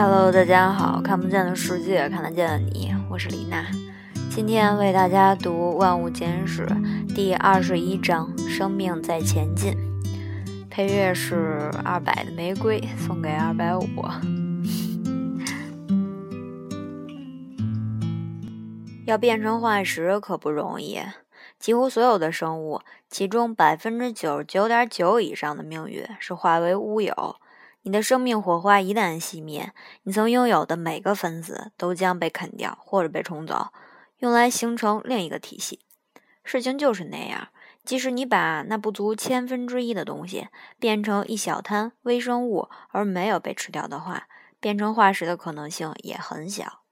Hello，大家好，看不见的世界，看得见的你，我是李娜。今天为大家读《万物简史》第二十一章《生命在前进》，配乐是二百的玫瑰，送给二百五。要变成化石可不容易，几乎所有的生物，其中百分之九十九点九以上的命运是化为乌有。你的生命火花一旦熄灭，你曾拥有的每个分子都将被啃掉或者被冲走，用来形成另一个体系。事情就是那样，即使你把那不足千分之一的东西变成一小滩微生物而没有被吃掉的话，变成化石的可能性也很小。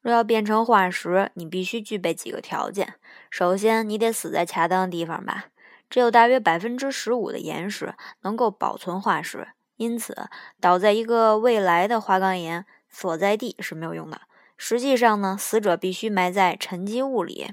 若要变成化石，你必须具备几个条件。首先，你得死在恰当的地方吧。只有大约百分之十五的岩石能够保存化石，因此倒在一个未来的花岗岩所在地是没有用的。实际上呢，死者必须埋在沉积物里，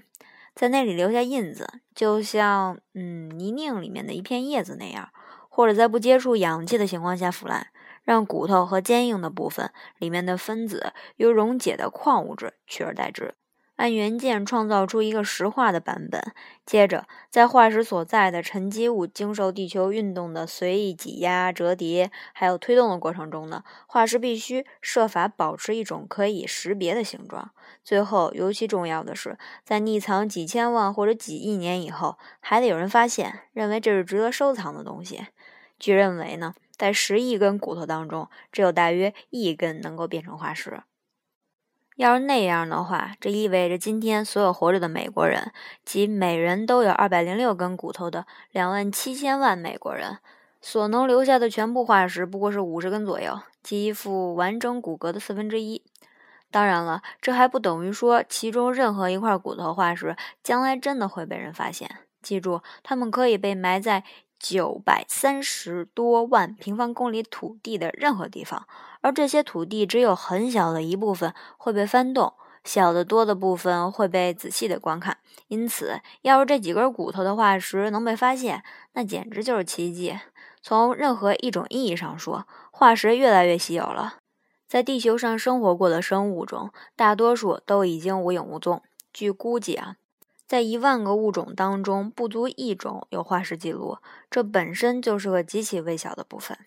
在那里留下印子，就像嗯泥泞里面的一片叶子那样，或者在不接触氧气的情况下腐烂。让骨头和坚硬的部分里面的分子由溶解的矿物质取而代之，按原件创造出一个石化的版本。接着，在化石所在的沉积物经受地球运动的随意挤压、折叠还有推动的过程中呢，化石必须设法保持一种可以识别的形状。最后，尤其重要的是，在匿藏几千万或者几亿年以后，还得有人发现，认为这是值得收藏的东西。据认为呢。在十亿根骨头当中，只有大约一根能够变成化石。要是那样的话，这意味着今天所有活着的美国人，即每人都有二百零六根骨头的两万七千万美国人，所能留下的全部化石不过是五十根左右，即一副完整骨骼的四分之一。当然了，这还不等于说其中任何一块骨头化石将来真的会被人发现。记住，它们可以被埋在。九百三十多万平方公里土地的任何地方，而这些土地只有很小的一部分会被翻动，小得多的部分会被仔细的观看。因此，要是这几根骨头的化石能被发现，那简直就是奇迹。从任何一种意义上说，化石越来越稀有了。在地球上生活过的生物中，大多数都已经无影无踪。据估计啊。在一万个物种当中，不足一种有化石记录，这本身就是个极其微小的部分。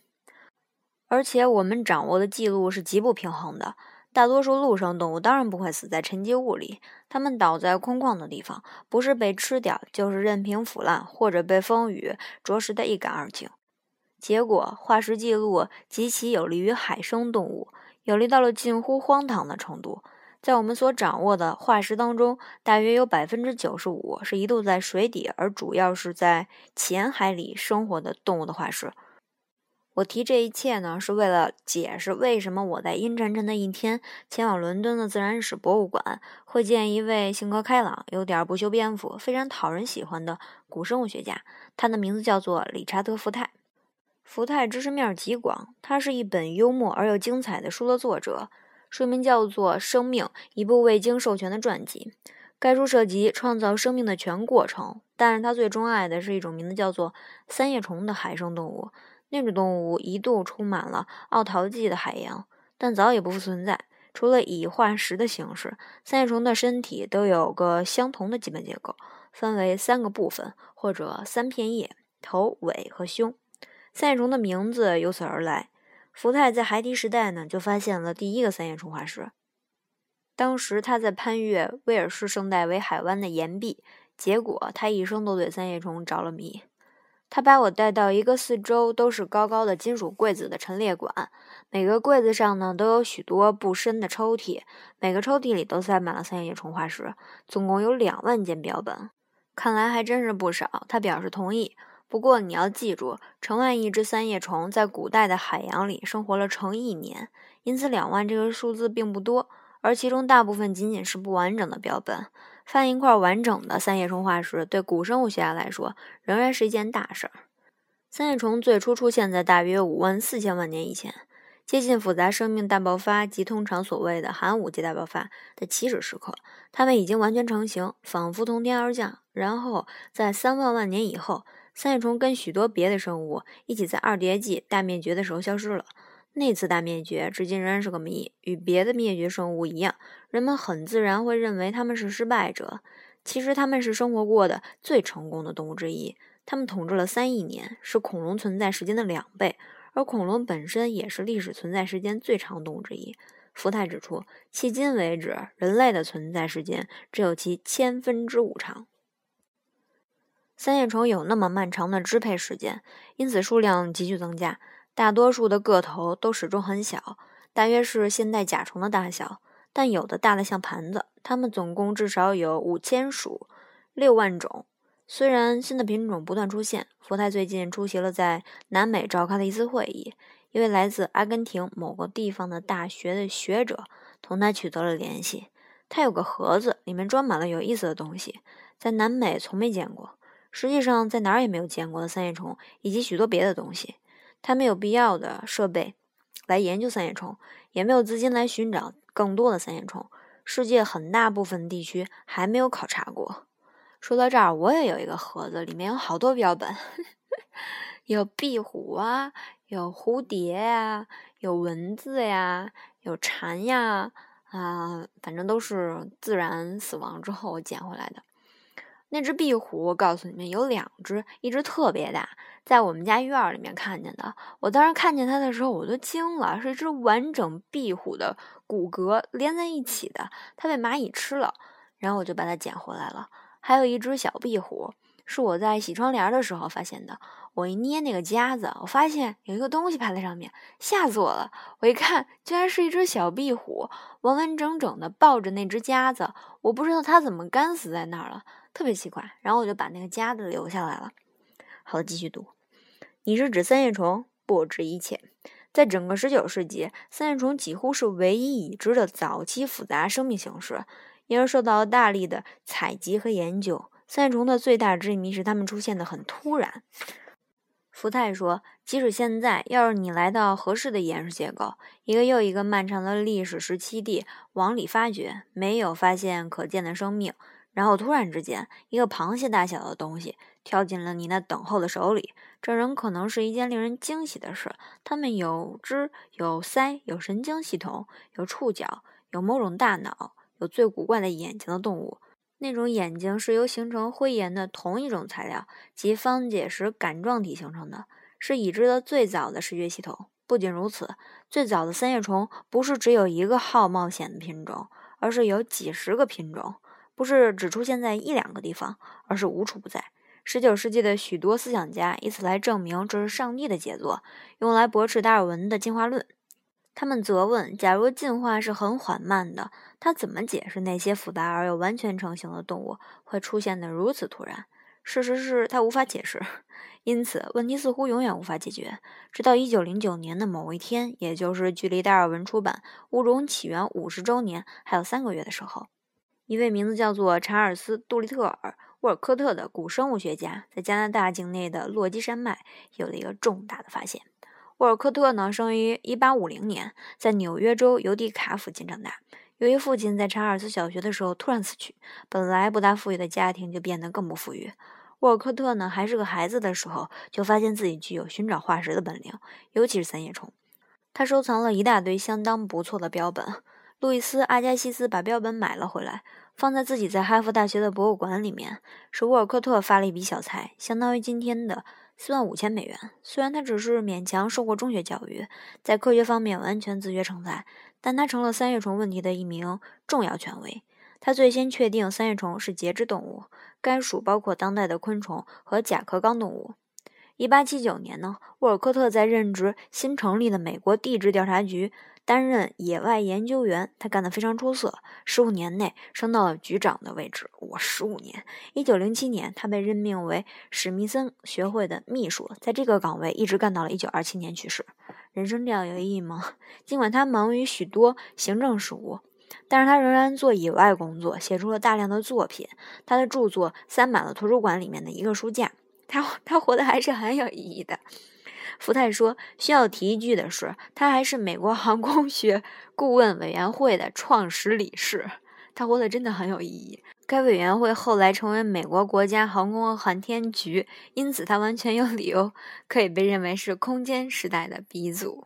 而且，我们掌握的记录是极不平衡的。大多数陆生动物当然不会死在沉积物里，它们倒在空旷的地方，不是被吃掉，就是任凭腐烂，或者被风雨啄食得一干二净。结果，化石记录极其有利于海生动物，有利到了近乎荒唐的程度。在我们所掌握的化石当中，大约有百分之九十五是一度在水底，而主要是在浅海里生活的动物的化石。我提这一切呢，是为了解释为什么我在阴沉沉的一天前往伦敦的自然史博物馆，会见一位性格开朗、有点不修边幅、非常讨人喜欢的古生物学家。他的名字叫做理查德·福泰。福泰知识面极广，他是一本幽默而又精彩的书的作者。书名叫做《生命》，一部未经授权的传记。该书涉及创造生命的全过程，但是他最钟爱的是一种名字叫做三叶虫的海生动物。那种动物一度充满了奥陶纪的海洋，但早已不复存在。除了以化石的形式，三叶虫的身体都有个相同的基本结构，分为三个部分或者三片叶：头、尾和胸。三叶虫的名字由此而来。福泰在海底时代呢，就发现了第一个三叶虫化石。当时他在攀越威尔士圣戴维海湾的岩壁，结果他一生都对三叶虫着了迷。他把我带到一个四周都是高高的金属柜子的陈列馆，每个柜子上呢都有许多不深的抽屉，每个抽屉里都塞满了三叶虫化石，总共有两万件标本，看来还真是不少。他表示同意。不过你要记住，成万亿只三叶虫在古代的海洋里生活了成亿年，因此两万这个数字并不多，而其中大部分仅仅是不完整的标本。发现一块完整的三叶虫化石，对古生物学家来说仍然是一件大事儿。三叶虫最初出现在大约五万四千万年以前，接近复杂生命大爆发及通常所谓的寒武纪大爆发的起始时刻，它们已经完全成型，仿佛从天而降。然后在三万万年以后。三叶虫跟许多别的生物一起在二叠纪大灭绝的时候消失了。那次大灭绝至今仍然是个谜。与别的灭绝生物一样，人们很自然会认为他们是失败者。其实他们是生活过的最成功的动物之一。他们统治了三亿年，是恐龙存在时间的两倍。而恐龙本身也是历史存在时间最长动物之一。福泰指出，迄今为止，人类的存在时间只有其千分之五长。三叶虫有那么漫长的支配时间，因此数量急剧增加。大多数的个头都始终很小，大约是现代甲虫的大小，但有的大得像盘子。它们总共至少有五千属，六万种。虽然新的品种不断出现，福泰最近出席了在南美召开的一次会议，一位来自阿根廷某个地方的大学的学者同他取得了联系。他有个盒子，里面装满了有意思的东西，在南美从没见过。实际上，在哪儿也没有见过的三叶虫，以及许多别的东西。他没有必要的设备来研究三叶虫，也没有资金来寻找更多的三叶虫。世界很大部分地区还没有考察过。说到这儿，我也有一个盒子，里面有好多标本，有壁虎啊，有蝴蝶呀，有蚊子呀，有蝉呀，啊，反正都是自然死亡之后捡回来的。那只壁虎，我告诉你们，有两只，一只特别大，在我们家院里面看见的。我当时看见它的时候，我都惊了，是一只完整壁虎的骨骼连在一起的。它被蚂蚁吃了，然后我就把它捡回来了。还有一只小壁虎，是我在洗窗帘的时候发现的。我一捏那个夹子，我发现有一个东西趴在上面，吓死我了！我一看，居然是一只小壁虎，完完整整的抱着那只夹子。我不知道它怎么干死在那儿了。特别奇怪，然后我就把那个夹子留下来了。好了，继续读。你是指三叶虫？不止一切。在整个十九世纪，三叶虫几乎是唯一已知的早期复杂生命形式，因而受到了大力的采集和研究。三叶虫的最大之谜是它们出现的很突然。福泰说，即使现在，要是你来到合适的岩石结构，一个又一个漫长的历史时期地往里发掘，没有发现可见的生命。然后突然之间，一个螃蟹大小的东西跳进了你那等候的手里，这仍可能是一件令人惊喜的事。它们有肢、有鳃、有神经系统、有触角、有某种大脑、有最古怪的眼睛的动物。那种眼睛是由形成灰岩的同一种材料即方解石杆状体形成的，是已知的最早的视觉系统。不仅如此，最早的三叶虫不是只有一个好冒险的品种，而是有几十个品种。不是只出现在一两个地方，而是无处不在。十九世纪的许多思想家以此来证明这是上帝的杰作，用来驳斥达尔文的进化论。他们责问：假如进化是很缓慢的，他怎么解释那些复杂而又完全成型的动物会出现的如此突然？事实是他无法解释，因此问题似乎永远无法解决。直到一九零九年的某一天，也就是距离达尔文出版《物种起源》五十周年还有三个月的时候。一位名字叫做查尔斯·杜利特尔·沃尔科特的古生物学家，在加拿大境内的落基山脉有了一个重大的发现。沃尔科特呢，生于1850年，在纽约州尤迪卡附近长大。由于父亲在查尔斯小学的时候突然死去，本来不大富裕的家庭就变得更不富裕。沃尔科特呢，还是个孩子的时候，就发现自己具有寻找化石的本领，尤其是三叶虫。他收藏了一大堆相当不错的标本。路易斯·阿加西斯把标本买了回来。放在自己在哈佛大学的博物馆里面，是沃尔科特发了一笔小财，相当于今天的四万五千美元。虽然他只是勉强受过中学教育，在科学方面完全自学成才，但他成了三叶虫问题的一名重要权威。他最先确定三叶虫是节肢动物，该属包括当代的昆虫和甲壳纲动物。一八七九年呢，沃尔科特在任职新成立的美国地质调查局。担任野外研究员，他干得非常出色。十五年内升到了局长的位置。我十五年，一九零七年，他被任命为史密森学会的秘书，在这个岗位一直干到了一九二七年去世。人生这样有意义吗？尽管他忙于许多行政事务，但是他仍然做野外工作，写出了大量的作品。他的著作塞满了图书馆里面的一个书架。他他活得还是很有意义的。福泰说：“需要提一句的是，他还是美国航空学顾问委员会的创始理事。他活得真的很有意义。该委员会后来成为美国国家航空航天局，因此他完全有理由可以被认为是空间时代的鼻祖。”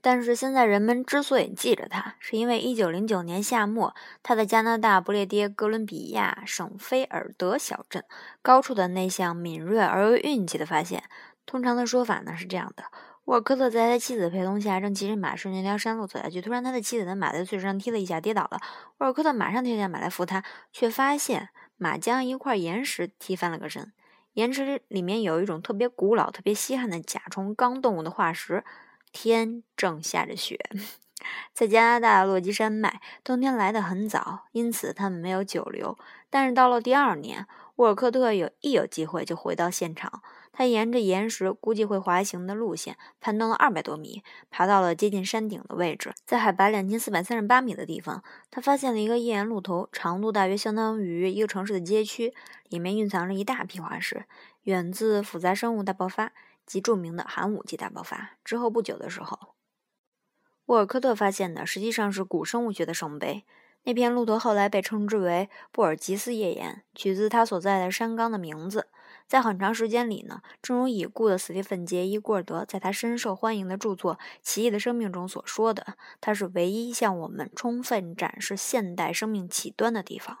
但是现在人们之所以记着他，是因为1909年夏末，他在加拿大不列颠哥伦比亚省菲尔德小镇高处的那项敏锐而又运气的发现。通常的说法呢是这样的：沃尔科特在他妻子的陪同下，正骑着马顺着那条山路走下去，突然他的妻子的马在碎石上踢了一下，跌倒了。沃尔科特马上跳下马来扶他，却发现马将一块岩石踢翻了个身。岩石里面有一种特别古老、特别稀罕的甲虫纲动物的化石。天正下着雪，在加拿大落基山脉，冬天来得很早，因此他们没有久留。但是到了第二年，沃尔科特有一有机会就回到现场。他沿着岩石估计会滑行的路线，攀登了二百多米，爬到了接近山顶的位置。在海拔两千四百三十八米的地方，他发现了一个页岩露头，长度大约相当于一个城市的街区，里面蕴藏着一大批化石，源自复杂生物大爆发。及著名的寒武纪大爆发之后不久的时候，沃尔科特发现的实际上是古生物学的圣杯。那片路头后来被称之为布尔吉斯页岩，取自他所在的山冈的名字。在很长时间里呢，正如已故的斯蒂芬·杰伊·古尔德在他深受欢迎的著作《奇异的生命》中所说的，它是唯一向我们充分展示现代生命起端的地方。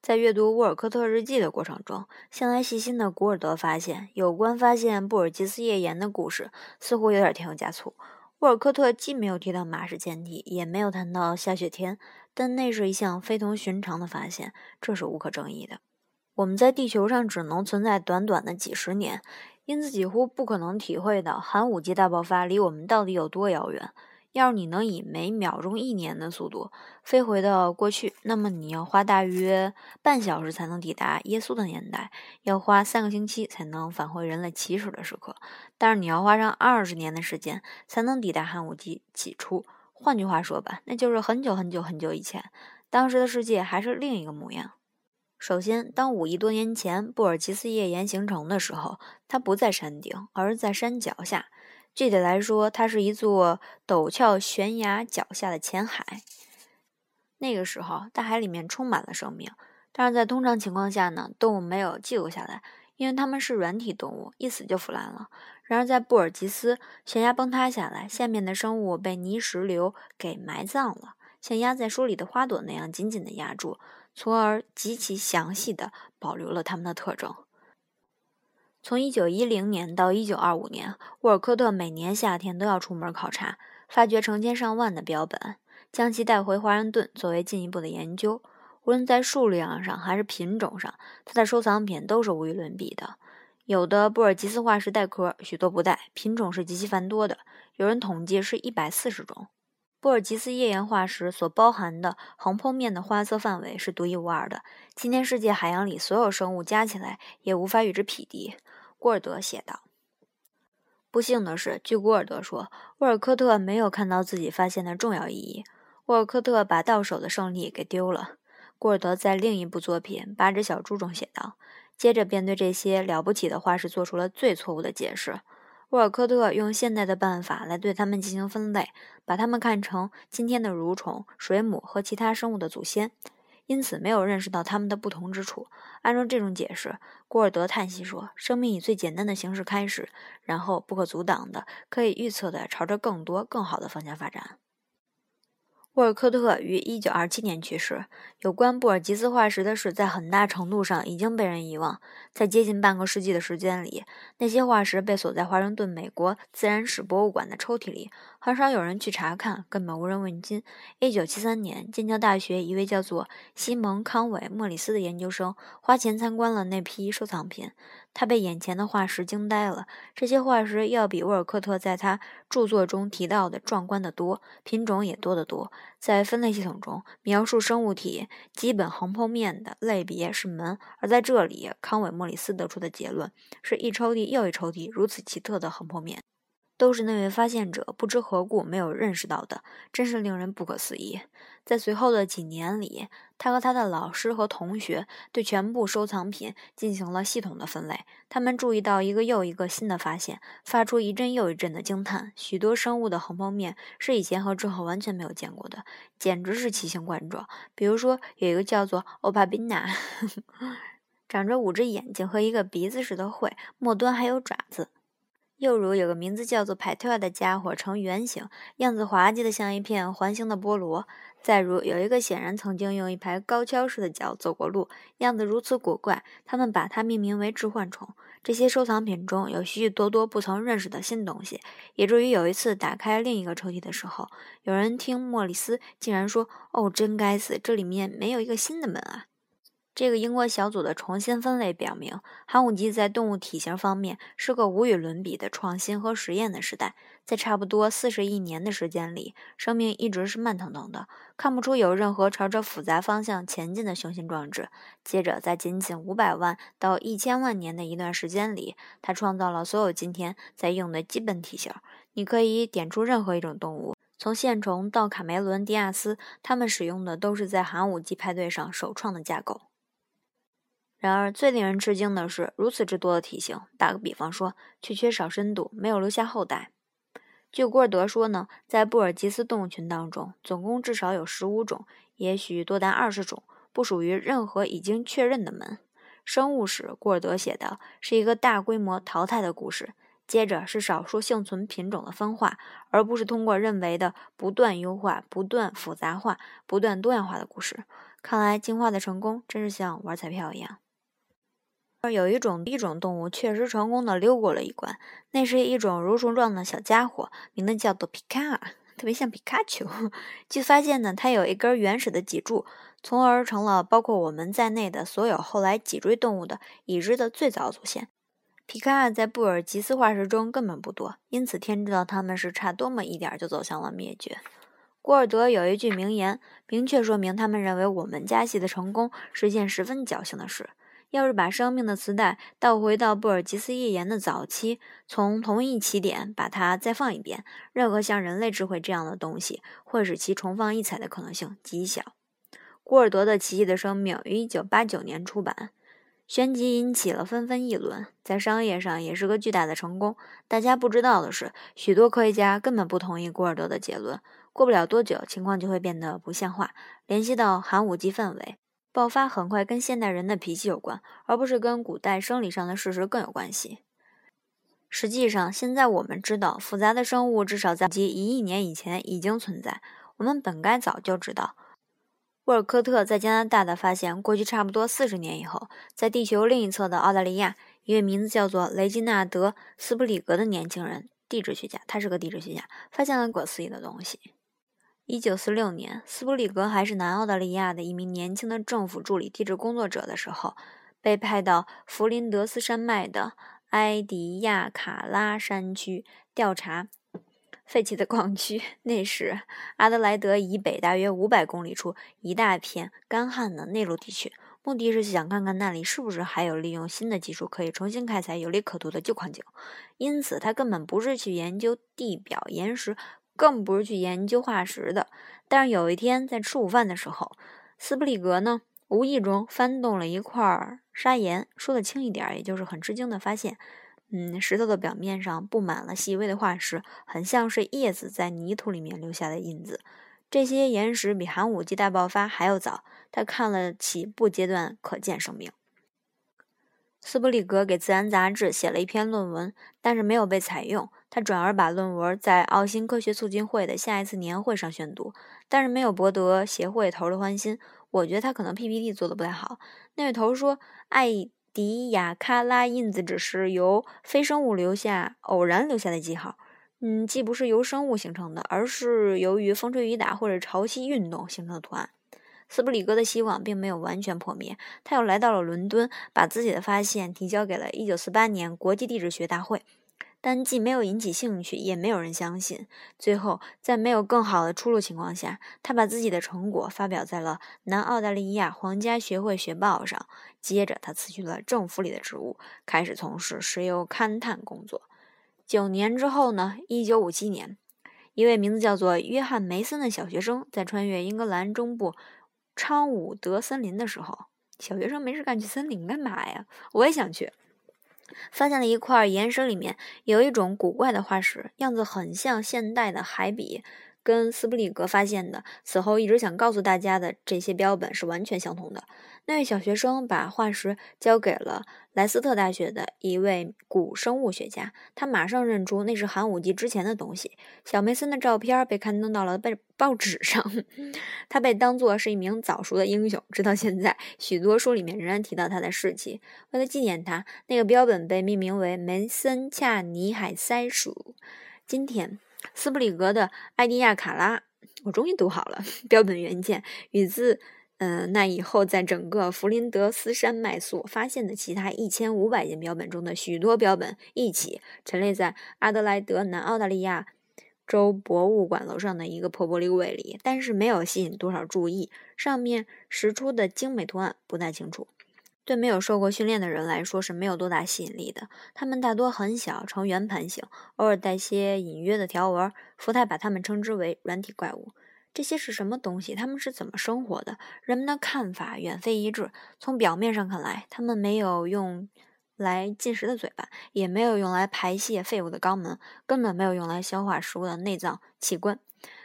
在阅读沃尔科特日记的过程中，向来细心的古尔德发现，有关发现布尔吉斯页岩的故事似乎有点添油加醋。沃尔科特既没有提到马氏前体，也没有谈到下雪天，但那是一项非同寻常的发现，这是无可争议的。我们在地球上只能存在短短的几十年，因此几乎不可能体会到寒武纪大爆发离我们到底有多遥远。要是你能以每秒钟一年的速度飞回到过去，那么你要花大约半小时才能抵达耶稣的年代，要花三个星期才能返回人类起始的时刻。但是你要花上二十年的时间才能抵达寒武纪起初。换句话说吧，那就是很久很久很久以前，当时的世界还是另一个模样。首先，当五亿多年前布尔吉斯页岩形成的时候，它不在山顶，而在山脚下。具体来说，它是一座陡峭悬崖脚下的浅海。那个时候，大海里面充满了生命，但是在通常情况下呢，动物没有记录下来，因为它们是软体动物，一死就腐烂了。然而，在布尔吉斯，悬崖崩塌下来，下面的生物被泥石流给埋葬了，像压在书里的花朵那样紧紧地压住，从而极其详细地保留了它们的特征。从1910年到1925年，沃尔科特每年夏天都要出门考察，发掘成千上万的标本，将其带回华盛顿作为进一步的研究。无论在数量上还是品种上，他的收藏品都是无与伦比的。有的布尔吉斯化石带壳，许多不带，品种是极其繁多的，有人统计是一百四十种。布尔吉斯页岩化石所包含的横剖面的花色范围是独一无二的，今天世界海洋里所有生物加起来也无法与之匹敌。古尔德写道：“不幸的是，据古尔德说，沃尔科特没有看到自己发现的重要意义。沃尔科特把到手的胜利给丢了。”古尔德在另一部作品《八只小猪》中写道，接着便对这些了不起的化石做出了最错误的解释。沃尔科特用现代的办法来对它们进行分类，把它们看成今天的蠕虫、水母和其他生物的祖先。因此，没有认识到它们的不同之处。按照这种解释，古尔德叹息说：“生命以最简单的形式开始，然后不可阻挡的、可以预测的，朝着更多、更好的方向发展。”沃尔科特于1927年去世。有关布尔吉斯化石的事，在很大程度上已经被人遗忘。在接近半个世纪的时间里，那些化石被锁在华盛顿美国自然史博物馆的抽屉里，很少有人去查看，根本无人问津。1973年，剑桥大学一位叫做西蒙·康韦·莫里斯的研究生花钱参观了那批收藏品。他被眼前的化石惊呆了。这些化石要比沃尔克特在他著作中提到的壮观得多，品种也多得多。在分类系统中，描述生物体基本横剖面的类别是门，而在这里，康韦·莫里斯得出的结论是一抽屉又一抽屉如此奇特的横剖面。都是那位发现者不知何故没有认识到的，真是令人不可思议。在随后的几年里，他和他的老师和同学对全部收藏品进行了系统的分类。他们注意到一个又一个新的发现，发出一阵又一阵的惊叹。许多生物的横剖面是以前和之后完全没有见过的，简直是奇形怪状。比如说，有一个叫做欧帕宾娜，长着五只眼睛和一个鼻子似的喙，末端还有爪子。又如有个名字叫做派特的家伙呈圆形，样子滑稽的像一片环形的菠萝。再如有一个显然曾经用一排高跷式的脚走过路，样子如此古怪，他们把它命名为置换虫。这些收藏品中有许许多多不曾认识的新东西，以至于有一次打开另一个抽屉的时候，有人听莫里斯竟然说：“哦，真该死，这里面没有一个新的门啊！”这个英国小组的重新分类表明，寒武纪在动物体型方面是个无与伦比的创新和实验的时代。在差不多四十亿年的时间里，生命一直是慢腾腾的，看不出有任何朝着复杂方向前进的雄心壮志。接着，在仅仅五百万到一千万年的一段时间里，它创造了所有今天在用的基本体型。你可以点出任何一种动物，从线虫到卡梅伦·迪亚斯，它们使用的都是在寒武纪派对上首创的架构。然而，最令人吃惊的是，如此之多的体型，打个比方说，却缺少深度，没有留下后代。据古尔德说呢，在布尔吉斯动物群当中，总共至少有十五种，也许多达二十种，不属于任何已经确认的门。生物史，古尔德写的是一个大规模淘汰的故事，接着是少数幸存品种的分化，而不是通过认为的不断优化、不断复杂化、不断多样化的故事。看来，进化的成功真是像玩彩票一样。有一种一种动物确实成功的溜过了一关，那是一种蠕虫状的小家伙，名字叫做皮卡，特别像皮卡丘。据发现呢，它有一根原始的脊柱，从而成了包括我们在内的所有后来脊椎动物的已知的最早祖先。皮卡在布尔吉斯化石中根本不多，因此天知道它们是差多么一点就走向了灭绝。古尔德有一句名言，明确说明他们认为我们家系的成功是件十分侥幸的事。要是把生命的磁带倒回到布尔吉斯页岩的早期，从同一起点把它再放一遍，任何像人类智慧这样的东西会使其重放异彩的可能性极小。古尔德的《奇异的生命》于1989年出版，旋即引起了纷纷议论，在商业上也是个巨大的成功。大家不知道的是，许多科学家根本不同意古尔德的结论。过不了多久，情况就会变得不像话。联系到寒武纪氛围。爆发很快跟现代人的脾气有关，而不是跟古代生理上的事实更有关系。实际上，现在我们知道，复杂的生物至少在几一亿年以前已经存在。我们本该早就知道。沃尔科特在加拿大的发现，过去差不多四十年以后，在地球另一侧的澳大利亚，一位名字叫做雷吉纳德·斯普里格的年轻人，地质学家，他是个地质学家，发现了不可思议的东西。一九四六年，斯普里格还是南澳大利亚的一名年轻的政府助理地质工作者的时候，被派到弗林德斯山脉的埃迪亚卡拉山区调查废弃的矿区。那时，阿德莱德以北大约五百公里处一大片干旱的内陆地区，目的是想看看那里是不是还有利用新的技术可以重新开采有利可图的旧矿井。因此，他根本不是去研究地表岩石。更不是去研究化石的。但是有一天在吃午饭的时候，斯普里格呢无意中翻动了一块砂岩。说的轻一点，也就是很吃惊的发现，嗯，石头的表面上布满了细微的化石，很像是叶子在泥土里面留下的印子。这些岩石比寒武纪大爆发还要早。他看了起步阶段可见生命。斯普里格给《自然》杂志写了一篇论文，但是没有被采用。他转而把论文在澳新科学促进会的下一次年会上宣读，但是没有博得协会头的欢心。我觉得他可能 PPT 做的不太好。那位头说，艾迪亚卡拉印子只是由非生物留下偶然留下的记号，嗯，既不是由生物形成的，而是由于风吹雨打或者潮汐运动形成的图案。斯布里格的希望并没有完全破灭，他又来到了伦敦，把自己的发现提交给了1948年国际地质学大会。但既没有引起兴趣，也没有人相信。最后，在没有更好的出路情况下，他把自己的成果发表在了南澳大利亚皇家学会学报上。接着，他辞去了政府里的职务，开始从事石油勘探工作。九年之后呢？一九五七年，一位名字叫做约翰梅森的小学生在穿越英格兰中部昌武德森林的时候，小学生没事干去森林干嘛呀？我也想去。发现了一块岩石，里面有一种古怪的化石，样子很像现代的海笔，跟斯普里格发现的此后一直想告诉大家的这些标本是完全相同的。那位小学生把化石交给了莱斯特大学的一位古生物学家，他马上认出那是寒武纪之前的东西。小梅森的照片被刊登到了报报纸上，他被当作是一名早熟的英雄。直到现在，许多书里面仍然提到他的事迹。为了纪念他，那个标本被命名为梅森恰尼海塞鼠。今天。斯普里格的艾迪亚卡拉，我终于读好了。标本原件与自嗯那以后在整个弗林德斯山脉所发现的其他一千五百件标本中的许多标本一起陈列在阿德莱德南澳大利亚州博物馆楼上的一个破玻璃柜里，但是没有吸引多少注意。上面石出的精美图案不太清楚。对没有受过训练的人来说是没有多大吸引力的。它们大多很小，呈圆盘形，偶尔带些隐约的条纹。福泰把它们称之为软体怪物。这些是什么东西？它们是怎么生活的？人们的看法远非一致。从表面上看来，它们没有用来进食的嘴巴，也没有用来排泄废物的肛门，根本没有用来消化食物的内脏器官。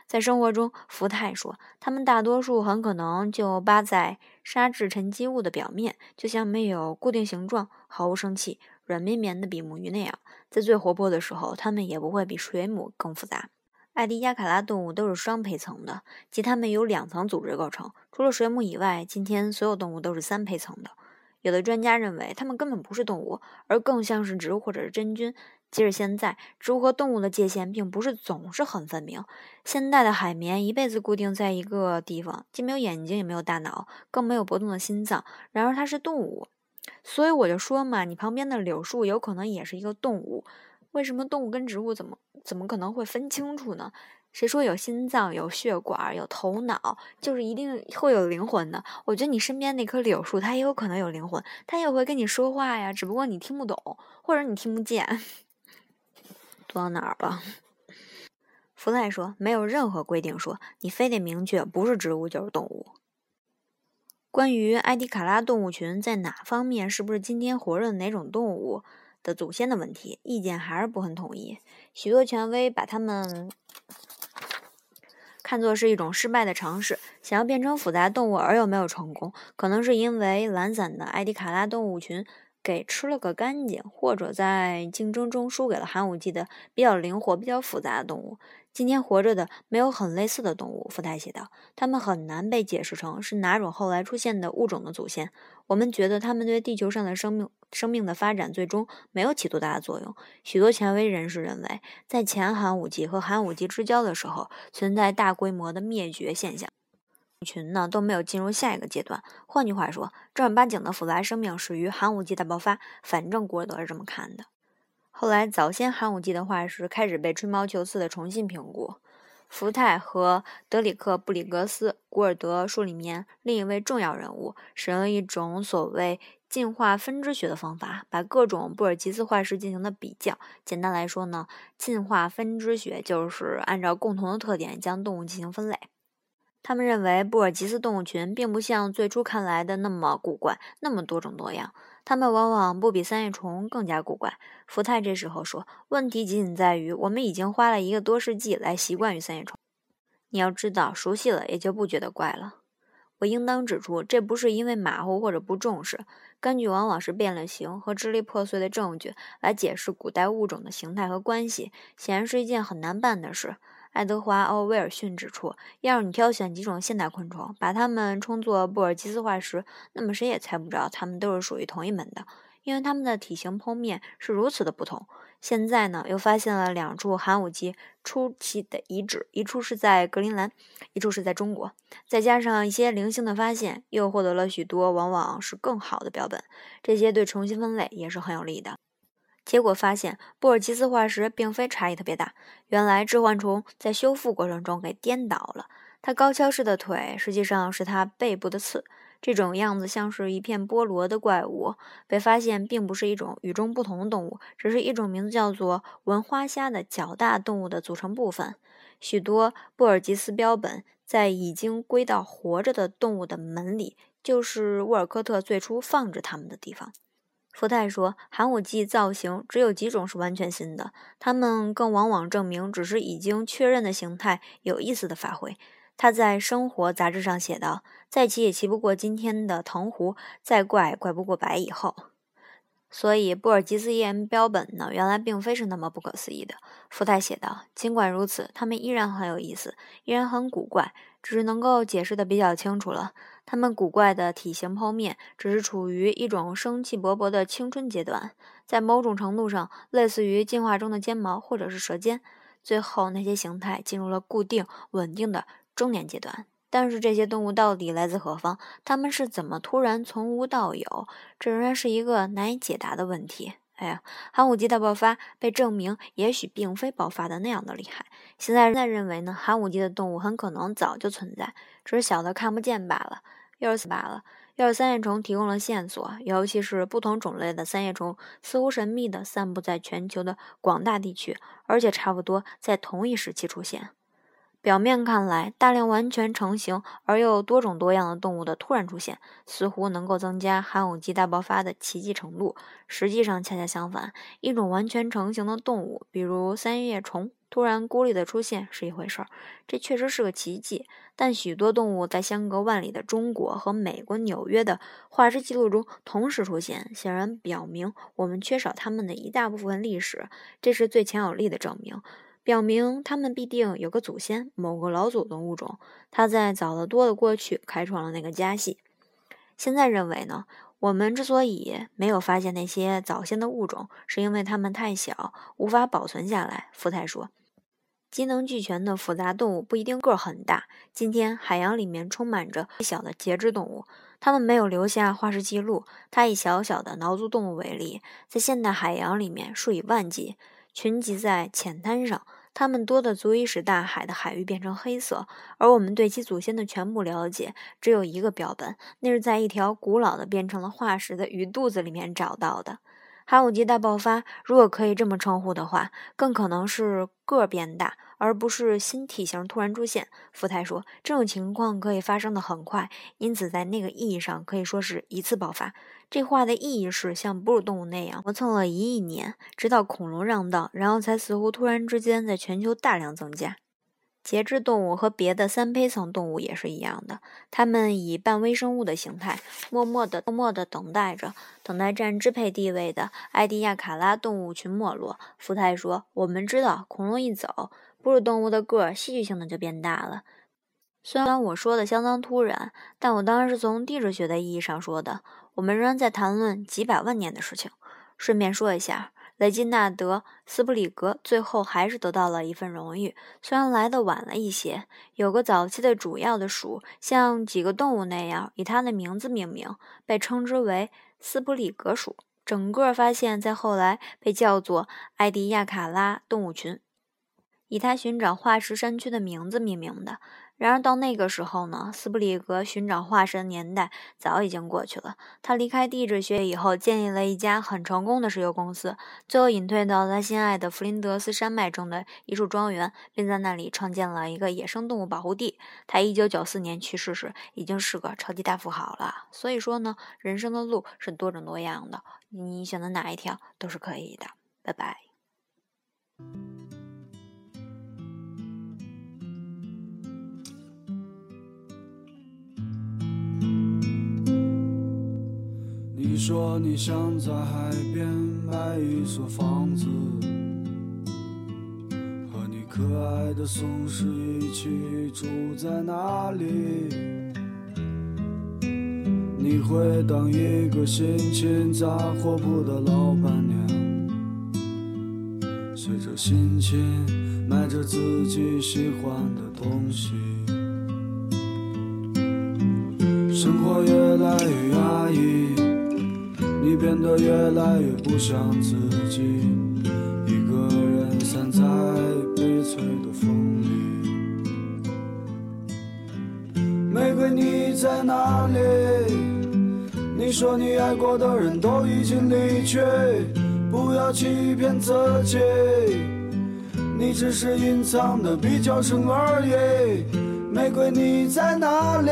在生活中，福泰说，他们大多数很可能就扒在沙质沉积物的表面，就像没有固定形状、毫无生气、软绵绵的比目鱼那样。在最活泼的时候，它们也不会比水母更复杂。艾迪亚卡拉动物都是双胚层的，即它们由两层组织构成。除了水母以外，今天所有动物都是三胚层的。有的专家认为，它们根本不是动物，而更像是植物或者是真菌。即使现在，植物和动物的界限并不是总是很分明。现代的海绵一辈子固定在一个地方，既没有眼睛，也没有大脑，更没有搏动的心脏。然而它是动物，所以我就说嘛，你旁边的柳树有可能也是一个动物。为什么动物跟植物怎么怎么可能会分清楚呢？谁说有心脏、有血管、有头脑，就是一定会有灵魂的？我觉得你身边那棵柳树，它也有可能有灵魂，它也会跟你说话呀，只不过你听不懂，或者你听不见。读到哪儿了？福泰说：“没有任何规定说你非得明确不是植物就是动物。”关于埃迪卡拉动物群在哪方面是不是今天活着的哪种动物的祖先的问题，意见还是不很统一。许多权威把它们看作是一种失败的尝试，想要变成复杂动物而又没有成功，可能是因为懒散的埃迪卡拉动物群。给吃了个干净，或者在竞争中输给了寒武纪的比较灵活、比较复杂的动物。今天活着的没有很类似的动物，福太写道，它们很难被解释成是哪种后来出现的物种的祖先。我们觉得它们对地球上的生命生命的发展最终没有起多大的作用。许多权威人士认为，在前寒武纪和寒武纪之交的时候，存在大规模的灭绝现象。群呢都没有进入下一个阶段。换句话说，正儿八经的复杂生命始于寒武纪大爆发。反正古尔德是这么看的。后来，早先寒武纪的化石开始被吹毛求疵的重新评估。福泰和德里克·布里格斯，古尔德书里面另一位重要人物，使用了一种所谓进化分支学的方法，把各种布尔吉斯化石进行了比较。简单来说呢，进化分支学就是按照共同的特点将动物进行分类。他们认为布尔吉斯动物群并不像最初看来的那么古怪，那么多种多样。它们往往不比三叶虫更加古怪。福泰这时候说：“问题仅仅在于，我们已经花了一个多世纪来习惯于三叶虫。你要知道，熟悉了也就不觉得怪了。我应当指出，这不是因为马虎或者不重视。根据往往是变了形和支离破碎的证据来解释古代物种的形态和关系，显然是一件很难办的事。”爱德华·奥威尔逊指出，要是你挑选几种现代昆虫，把它们称作布尔吉斯化石，那么谁也猜不着它们都是属于同一门的，因为它们的体型、剖面是如此的不同。现在呢，又发现了两处寒武纪初期的遗址，一处是在格陵兰，一处是在中国。再加上一些零星的发现，又获得了许多往往是更好的标本，这些对重新分类也是很有利的。结果发现，布尔吉斯化石并非差异特别大。原来致幻虫在修复过程中给颠倒了，它高跷式的腿实际上是它背部的刺。这种样子像是一片菠萝的怪物被发现，并不是一种与众不同的动物，只是一种名字叫做文花虾的较大动物的组成部分。许多布尔吉斯标本在已经归到活着的动物的门里，就是沃尔科特最初放置它们的地方。福泰说：“寒武纪造型只有几种是完全新的，它们更往往证明只是已经确认的形态有意思的发挥。”他在《生活》杂志上写道：“再骑也骑不过今天的藤壶，再怪怪不过白蚁后。”所以，布尔吉斯岩标本呢，原来并非是那么不可思议的。福泰写道：“尽管如此，它们依然很有意思，依然很古怪，只是能够解释的比较清楚了。它们古怪的体型剖面，只是处于一种生气勃勃的青春阶段，在某种程度上类似于进化中的尖毛或者是舌尖。最后，那些形态进入了固定稳定的中年阶段。”但是这些动物到底来自何方？它们是怎么突然从无到有？这仍然是一个难以解答的问题。哎呀，寒武纪大爆发被证明，也许并非爆发的那样的厉害。现在在认为呢，寒武纪的动物很可能早就存在，只是小的看不见罢了。又是罢了，又是三叶虫提供了线索，尤其是不同种类的三叶虫似乎神秘地散布在全球的广大地区，而且差不多在同一时期出现。表面看来，大量完全成型而又多种多样的动物的突然出现，似乎能够增加寒武纪大爆发的奇迹程度。实际上，恰恰相反，一种完全成型的动物，比如三叶虫，突然孤立的出现是一回事儿，这确实是个奇迹。但许多动物在相隔万里的中国和美国纽约的化石记录中同时出现，显然表明我们缺少它们的一大部分历史，这是最强有力的证明。表明他们必定有个祖先，某个老祖宗物种，他在早得多的过去开创了那个家系。现在认为呢，我们之所以没有发现那些早先的物种，是因为它们太小，无法保存下来。福泰说，机能俱全的复杂动物不一定个儿很大。今天海洋里面充满着小的节肢动物，它们没有留下化石记录。它以小小的挠足动物为例，在现代海洋里面数以万计，群集在浅滩上。它们多的足以使大海的海域变成黑色，而我们对其祖先的全部了解只有一个标本，那是在一条古老的变成了化石的鱼肚子里面找到的。寒武纪大爆发，如果可以这么称呼的话，更可能是个变大。而不是新体型突然出现，福泰说，这种情况可以发生的很快，因此在那个意义上可以说是一次爆发。这话的意义是像哺乳动物那样磨蹭了一亿年，直到恐龙让道，然后才似乎突然之间在全球大量增加。节肢动物和别的三胚层动物也是一样的，它们以半微生物的形态，默默地、默默地等待着，等待占支配地位的埃迪亚卡拉动物群没落。福泰说：“我们知道，恐龙一走。”哺乳动物的个儿戏剧性的就变大了。虽然我说的相当突然，但我当然是从地质学的意义上说的。我们仍然在谈论几百万年的事情。顺便说一下，雷金纳德·斯普里格最后还是得到了一份荣誉，虽然来的晚了一些。有个早期的主要的属，像几个动物那样，以他的名字命名，被称之为斯普里格属。整个发现，在后来被叫做埃迪亚卡拉动物群。以他寻找化石山区的名字命名的。然而到那个时候呢，斯布里格寻找化石的年代早已经过去了。他离开地质学以后，建立了一家很成功的石油公司，最后隐退到他心爱的弗林德斯山脉中的一处庄园，并在那里创建了一个野生动物保护地。他1994年去世时已经是个超级大富豪了。所以说呢，人生的路是多种多样的，你选择哪一条都是可以的。拜拜。你说你想在海边买一所房子，和你可爱的松狮一起住在那里。你会当一个心情杂货铺的老板娘，随着心情买着自己喜欢的东西。生活越来越压抑。你变得越来越不像自己，一个人散在悲催的风里。玫瑰，你在哪里？你说你爱过的人都已经离去，不要欺骗自己，你只是隐藏的比较深而已。玫瑰，你在哪里？